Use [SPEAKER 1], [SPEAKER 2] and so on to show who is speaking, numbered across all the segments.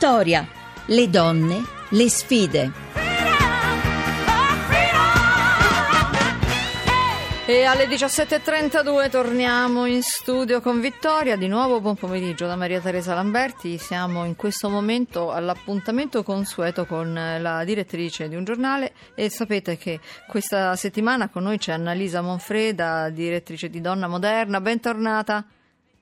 [SPEAKER 1] Vittoria, le donne, le sfide.
[SPEAKER 2] E alle 17.32 torniamo in studio con Vittoria. Di nuovo buon pomeriggio da Maria Teresa Lamberti. Siamo in questo momento all'appuntamento consueto con la direttrice di un giornale e sapete che questa settimana con noi c'è Annalisa Monfreda, direttrice di Donna Moderna. Bentornata.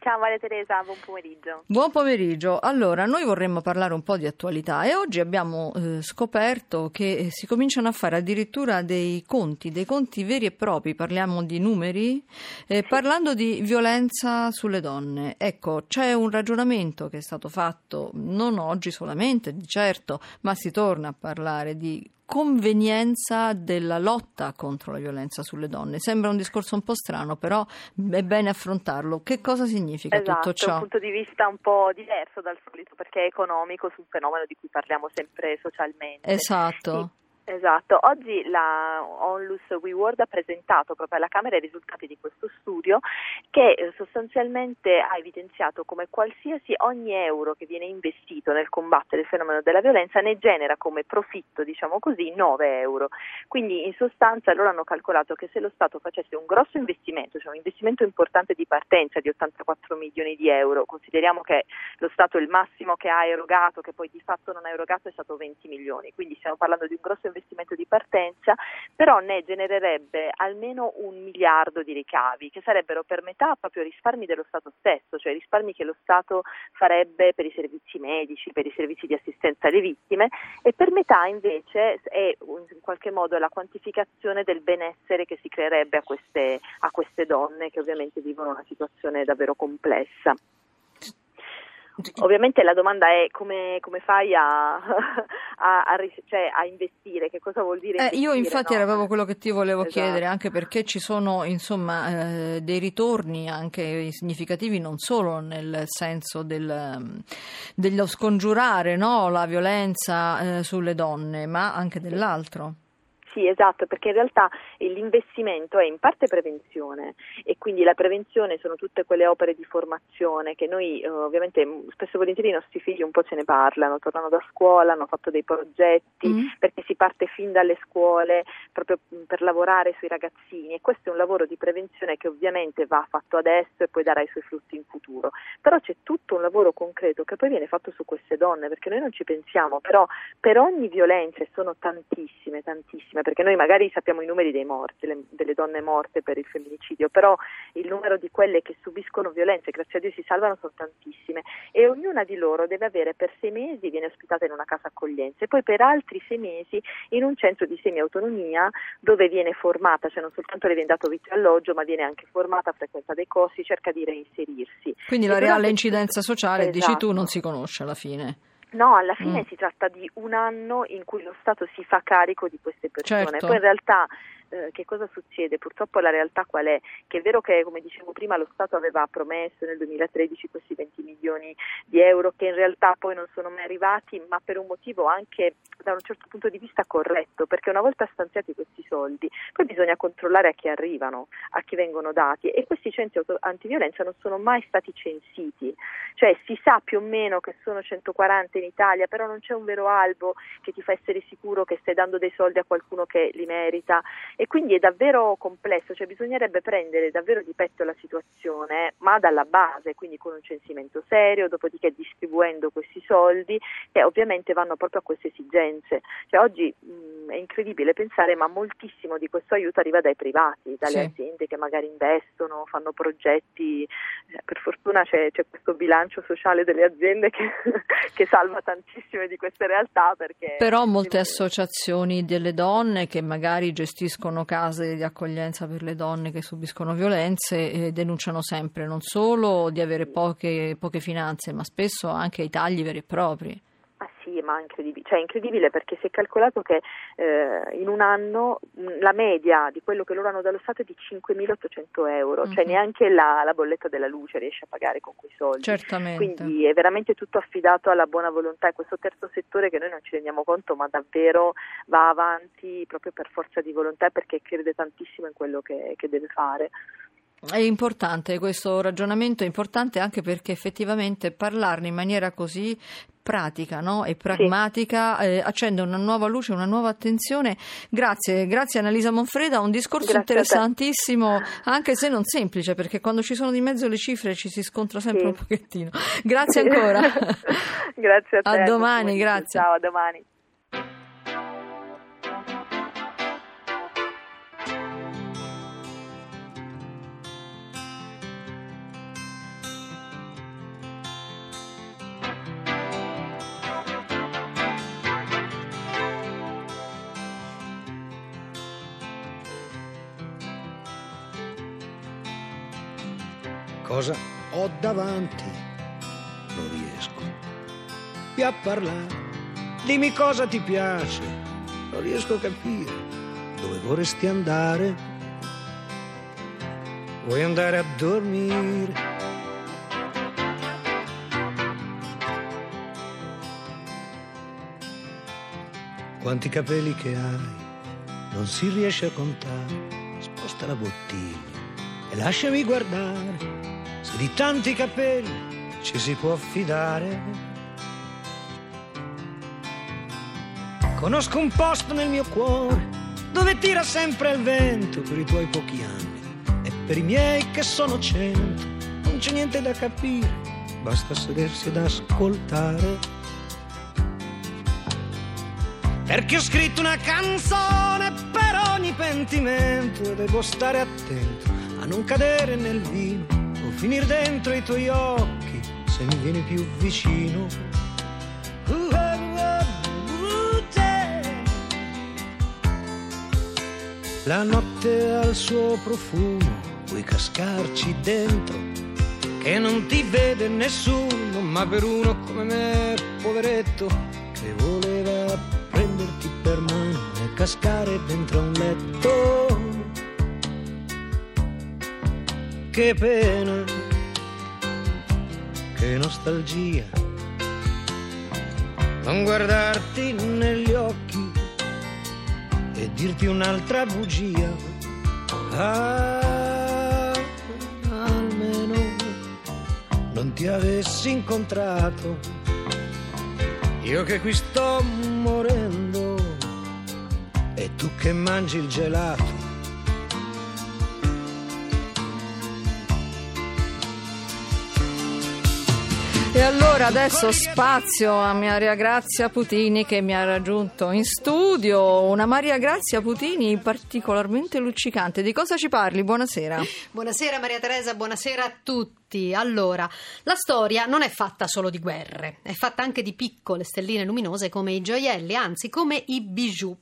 [SPEAKER 3] Ciao Maria Teresa, buon pomeriggio.
[SPEAKER 2] Buon pomeriggio. Allora, noi vorremmo parlare un po' di attualità e oggi abbiamo eh, scoperto che si cominciano a fare addirittura dei conti, dei conti veri e propri, parliamo di numeri, eh, parlando di violenza sulle donne. Ecco, c'è un ragionamento che è stato fatto non oggi solamente, di certo, ma si torna a parlare di convenienza della lotta contro la violenza sulle donne. Sembra un discorso un po' strano, però è bene affrontarlo. Che cosa significa
[SPEAKER 3] esatto,
[SPEAKER 2] tutto ciò?
[SPEAKER 3] un punto di vista un po' diverso dal solito perché è economico su un fenomeno di cui parliamo sempre socialmente.
[SPEAKER 2] Esatto.
[SPEAKER 3] Sì. Esatto, oggi la Onlus WeWorld ha presentato proprio alla Camera i risultati di questo studio che eh, sostanzialmente ha evidenziato come qualsiasi ogni euro che viene investito nel combattere il fenomeno della violenza ne genera come profitto, diciamo così, 9 euro. Quindi in sostanza loro hanno calcolato che se lo Stato facesse un grosso investimento, cioè un investimento importante di partenza di 84 milioni di euro, consideriamo che lo Stato il massimo che ha erogato, che poi di fatto non ha erogato è stato 20 milioni, quindi stiamo parlando di un grosso investimento investimento di partenza, però ne genererebbe almeno un miliardo di ricavi, che sarebbero per metà proprio risparmi dello Stato stesso, cioè risparmi che lo Stato farebbe per i servizi medici, per i servizi di assistenza alle vittime, e per metà invece è in qualche modo la quantificazione del benessere che si creerebbe a queste, a queste donne che ovviamente vivono una situazione davvero complessa. Ovviamente la domanda è come, come fai a, a, a, cioè a, investire, che cosa vuol dire?
[SPEAKER 2] Eh, io infatti
[SPEAKER 3] no?
[SPEAKER 2] era proprio quello che ti volevo
[SPEAKER 3] esatto.
[SPEAKER 2] chiedere, anche perché ci sono insomma eh, dei ritorni anche significativi non solo nel senso del, dello scongiurare no, la violenza eh, sulle donne, ma anche dell'altro.
[SPEAKER 3] Sì, esatto, perché in realtà l'investimento è in parte prevenzione e quindi la prevenzione sono tutte quelle opere di formazione che noi eh, ovviamente spesso e volentieri i nostri figli un po' ce ne parlano, tornano da scuola, hanno fatto dei progetti mm. perché si parte fin dalle scuole proprio per lavorare sui ragazzini e questo è un lavoro di prevenzione che ovviamente va fatto adesso e poi darà i suoi frutti in futuro, però c'è tutto un lavoro concreto che poi viene fatto su queste donne perché noi non ci pensiamo, però per ogni violenza e sono tantissime, tantissime perché noi magari sappiamo i numeri dei morti, le, delle donne morte per il femminicidio, però il numero di quelle che subiscono violenze, grazie a Dio si salvano, sono tantissime e ognuna di loro deve avere per sei mesi, viene ospitata in una casa accoglienza e poi per altri sei mesi in un centro di semi-autonomia dove viene formata, cioè non soltanto le viene dato vitto e alloggio, ma viene anche formata, frequenta dei corsi, cerca di reinserirsi.
[SPEAKER 2] Quindi la reale incidenza sociale, esatto. dici tu, non si conosce alla fine.
[SPEAKER 3] No, alla fine mm. si tratta di un anno in cui lo Stato si fa carico di queste persone.
[SPEAKER 2] Certo.
[SPEAKER 3] Poi in realtà eh, che cosa succede? Purtroppo la realtà qual è? Che è vero che, come dicevo prima, lo Stato aveva promesso nel 2013 questi 20 milioni di euro che in realtà poi non sono mai arrivati, ma per un motivo anche da un certo punto di vista corretto, perché una volta stanziati questi soldi, poi bisogna controllare a chi arrivano, a chi vengono dati e questi centri antiviolenza non sono mai stati censiti, cioè si sa più o meno che sono 140 in Italia, però non c'è un vero albo che ti fa essere sicuro che stai dando dei soldi a qualcuno che li merita e quindi è davvero complesso, cioè bisognerebbe prendere davvero di petto la situazione, ma dalla base, quindi con un censimento serio, dopodiché distribuendo questi soldi che ovviamente vanno proprio a queste esigenze. Cioè, oggi mh, è incredibile pensare, ma moltissimo di questo aiuto arriva dai privati, dalle sì. aziende che magari investono, fanno progetti, eh, per fortuna c'è, c'è, questo bilancio sociale delle aziende che, che salva tantissime di queste realtà. Perché
[SPEAKER 2] Però molte associazioni delle donne che magari gestiscono case di accoglienza per le donne che subiscono violenze e denunciano sempre non solo di avere poche, poche finanze, ma spesso anche i tagli veri e propri
[SPEAKER 3] ma incredibile, cioè incredibile perché si è calcolato che eh, in un anno mh, la media di quello che loro hanno dallo Stato è di 5.800 euro, mm-hmm. cioè mhm. neanche la, la, bolletta della luce riesce a pagare con quei soldi.
[SPEAKER 2] Certamente.
[SPEAKER 3] Quindi è veramente tutto affidato alla buona volontà e questo terzo settore che noi non ci rendiamo conto ma davvero va avanti proprio per forza di volontà perché crede tantissimo in quello che, che deve fare.
[SPEAKER 2] È importante questo ragionamento, è importante anche perché effettivamente parlarne in maniera così pratica no? e pragmatica sì. eh, accende una nuova luce, una nuova attenzione. Grazie, grazie Annalisa Monfreda, un discorso grazie interessantissimo, anche se non semplice, perché quando ci sono di mezzo le cifre ci si scontra sempre sì. un pochettino. Grazie ancora.
[SPEAKER 3] grazie a te.
[SPEAKER 2] A domani, grazie.
[SPEAKER 3] Ciao, a domani.
[SPEAKER 4] Cosa ho davanti. Non riesco più a parlare. Dimmi cosa ti piace. Non riesco a capire dove vorresti andare. Vuoi andare a dormire? Quanti capelli che hai, non si riesce a contare. Sposta la bottiglia e lasciami guardare se di tanti capelli ci si può fidare. Conosco un posto nel mio cuore dove tira sempre il vento per i tuoi pochi anni e per i miei che sono cento. Non c'è niente da capire, basta sedersi ed ascoltare. Perché ho scritto una canzone per ogni pentimento e devo stare attento a non cadere nel vino finir dentro i tuoi occhi se mi vieni più vicino. La notte ha il suo profumo, puoi cascarci dentro, che non ti vede nessuno, ma per uno come me, poveretto, che voleva prenderti per mano e cascare dentro un letto che pena, che nostalgia, non guardarti negli occhi e dirti un'altra bugia. Ah, almeno non ti avessi incontrato, io che qui sto morendo e tu che mangi il gelato
[SPEAKER 2] allora adesso spazio a Maria Grazia Putini che mi ha raggiunto in studio, una Maria Grazia Putini particolarmente luccicante. Di cosa ci parli? Buonasera.
[SPEAKER 5] Buonasera Maria Teresa, buonasera a tutti tutti. Allora, la storia non è fatta solo di guerre, è fatta anche di piccole stelline luminose come i gioielli, anzi come i bijou.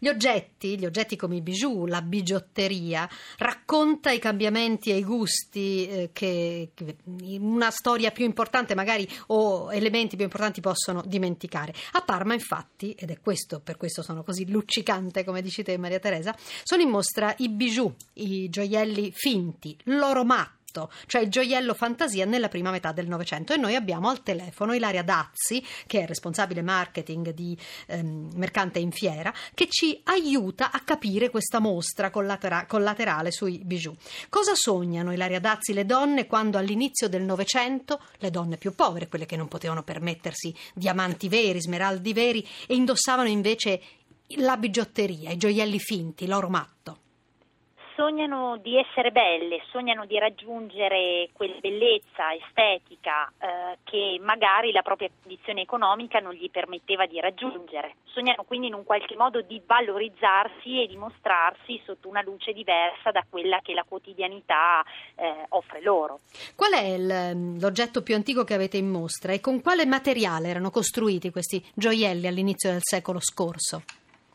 [SPEAKER 5] Gli oggetti, gli oggetti come i bijou, la bigiotteria, racconta i cambiamenti e i gusti eh, che, che una storia più importante magari o elementi più importanti possono dimenticare. A Parma infatti, ed è questo per questo sono così luccicante come dici te Maria Teresa, sono in mostra i bijou, i gioielli finti, l'oro matto cioè il gioiello fantasia nella prima metà del Novecento. E noi abbiamo al telefono Ilaria Dazzi, che è responsabile marketing di ehm, Mercante in Fiera, che ci aiuta a capire questa mostra collatera- collaterale sui bijou. Cosa sognano Ilaria Dazzi le donne quando all'inizio del Novecento, le donne più povere, quelle che non potevano permettersi diamanti veri, smeraldi veri, e indossavano invece la bigiotteria, i gioielli finti, l'oro matto?
[SPEAKER 6] Sognano di essere belle, sognano di raggiungere quella bellezza estetica eh, che magari la propria condizione economica non gli permetteva di raggiungere. Sognano quindi in un qualche modo di valorizzarsi e di mostrarsi sotto una luce diversa da quella che la quotidianità eh, offre loro.
[SPEAKER 5] Qual è il, l'oggetto più antico che avete in mostra e con quale materiale erano costruiti questi gioielli all'inizio del secolo scorso?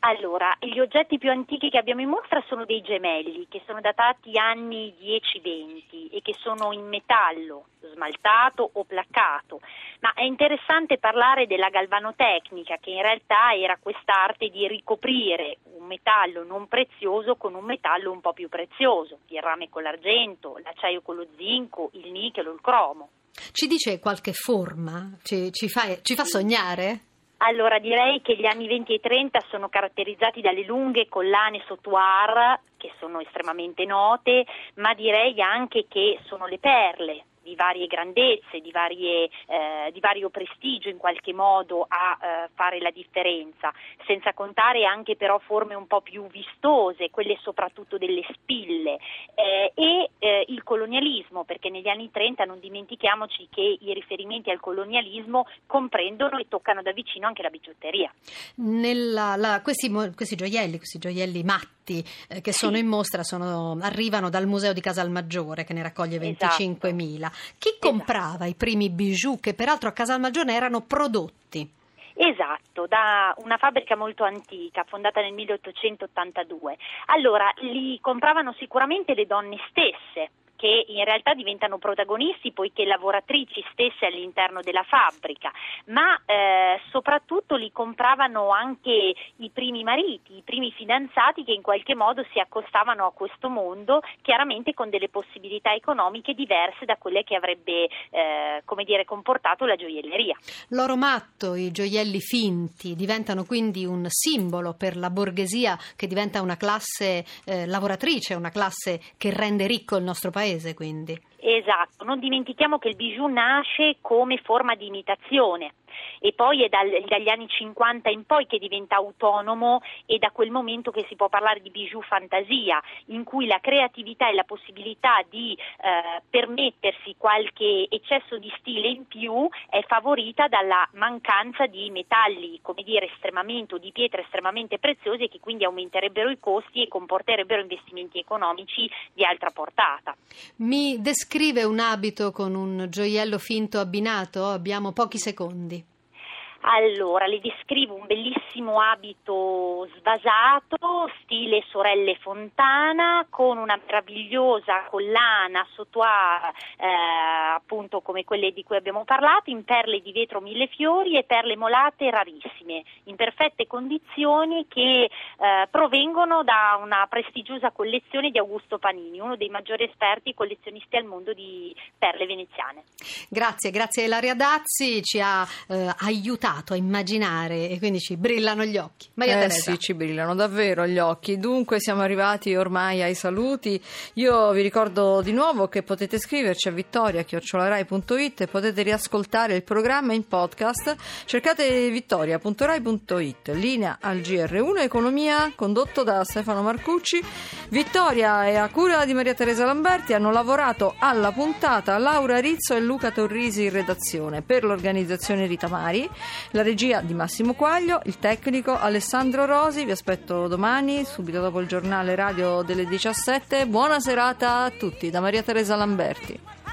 [SPEAKER 6] Allora, gli oggetti più antichi che abbiamo in mostra sono dei gemelli che sono datati anni 10-20 e che sono in metallo, smaltato o placcato, ma è interessante parlare della galvanotecnica che in realtà era quest'arte di ricoprire un metallo non prezioso con un metallo un po' più prezioso, il rame con l'argento, l'acciaio con lo zinco, il nichel o il cromo.
[SPEAKER 5] Ci dice qualche forma? Ci, ci, fa, ci fa sognare?
[SPEAKER 6] Allora direi che gli anni 20 e 30 sono caratterizzati dalle lunghe collane sautoir che sono estremamente note, ma direi anche che sono le perle di varie grandezze, di, varie, eh, di, vario prestigio in qualche modo a eh, fare la differenza, senza contare anche però forme un po' più vistose, quelle soprattutto delle spille eh, e eh, il colonialismo, perché negli anni 30 non dimentichiamoci che i riferimenti al colonialismo comprendono e toccano da vicino anche la bigiotteria.
[SPEAKER 5] Nella, la, questi, questi, gioielli, questi gioielli matti eh, che sono in mostra sono, arrivano dal Museo di Casalmaggiore che ne raccoglie 25.000. Esatto. Chi esatto. comprava i primi bijou che peraltro a Casalmaggiore erano prodotti?
[SPEAKER 6] Esatto, da una fabbrica molto antica, fondata nel 1882. Allora, li compravano sicuramente le donne stesse, che in realtà diventano protagonisti poiché lavoratrici stesse all'interno della fabbrica, ma eh, soprattutto li compravano anche i primi mariti, i primi fidanzati che in qualche modo si accostavano a questo mondo, chiaramente con delle possibilità economiche diverse da quelle che avrebbe eh, come dire, comportato la gioielleria.
[SPEAKER 5] L'oro matto, i gioielli finti diventano quindi un simbolo per la borghesia che diventa una classe eh, lavoratrice, una classe che rende ricco il nostro paese paese quindi.
[SPEAKER 6] Esatto, non dimentichiamo che il bijou nasce come forma di imitazione e poi è dal, dagli anni 50 in poi che diventa autonomo e da quel momento che si può parlare di bijou fantasia, in cui la creatività e la possibilità di eh, permettersi qualche eccesso di stile in più è favorita dalla mancanza di metalli, come dire, estremamente o di pietre estremamente preziose che quindi aumenterebbero i costi e comporterebbero investimenti economici di altra portata.
[SPEAKER 5] Mi descrive un abito con un gioiello finto abbinato? Abbiamo pochi secondi.
[SPEAKER 6] Allora, le descrivo un bellissimo abito svasato, stile sorelle Fontana, con una meravigliosa collana sautoir, eh, appunto come quelle di cui abbiamo parlato, in perle di vetro mille fiori e perle molate rarissime, in perfette condizioni che eh, provengono da una prestigiosa collezione di Augusto Panini, uno dei maggiori esperti collezionisti al mondo di perle veneziane.
[SPEAKER 5] Grazie, grazie Ilaria Dazzi, ci ha eh, aiutato aiutato a immaginare e quindi ci brillano gli occhi.
[SPEAKER 2] Maria eh Teresa. sì, ci brillano davvero gli occhi. Dunque siamo arrivati ormai ai saluti. Io vi ricordo di nuovo che potete scriverci a vittoria.rai.it e potete riascoltare il programma in podcast. Cercate vittoria.rai.it. Linea al GR1 Economia condotto da Stefano Marcucci. Vittoria e a cura di Maria Teresa Lamberti hanno lavorato alla puntata Laura Rizzo e Luca Torrisi in redazione per l'organizzazione Rita Mari la regia di Massimo Quaglio, il tecnico Alessandro Rosi. Vi aspetto domani, subito dopo il giornale radio delle 17. Buona serata a tutti da Maria Teresa Lamberti.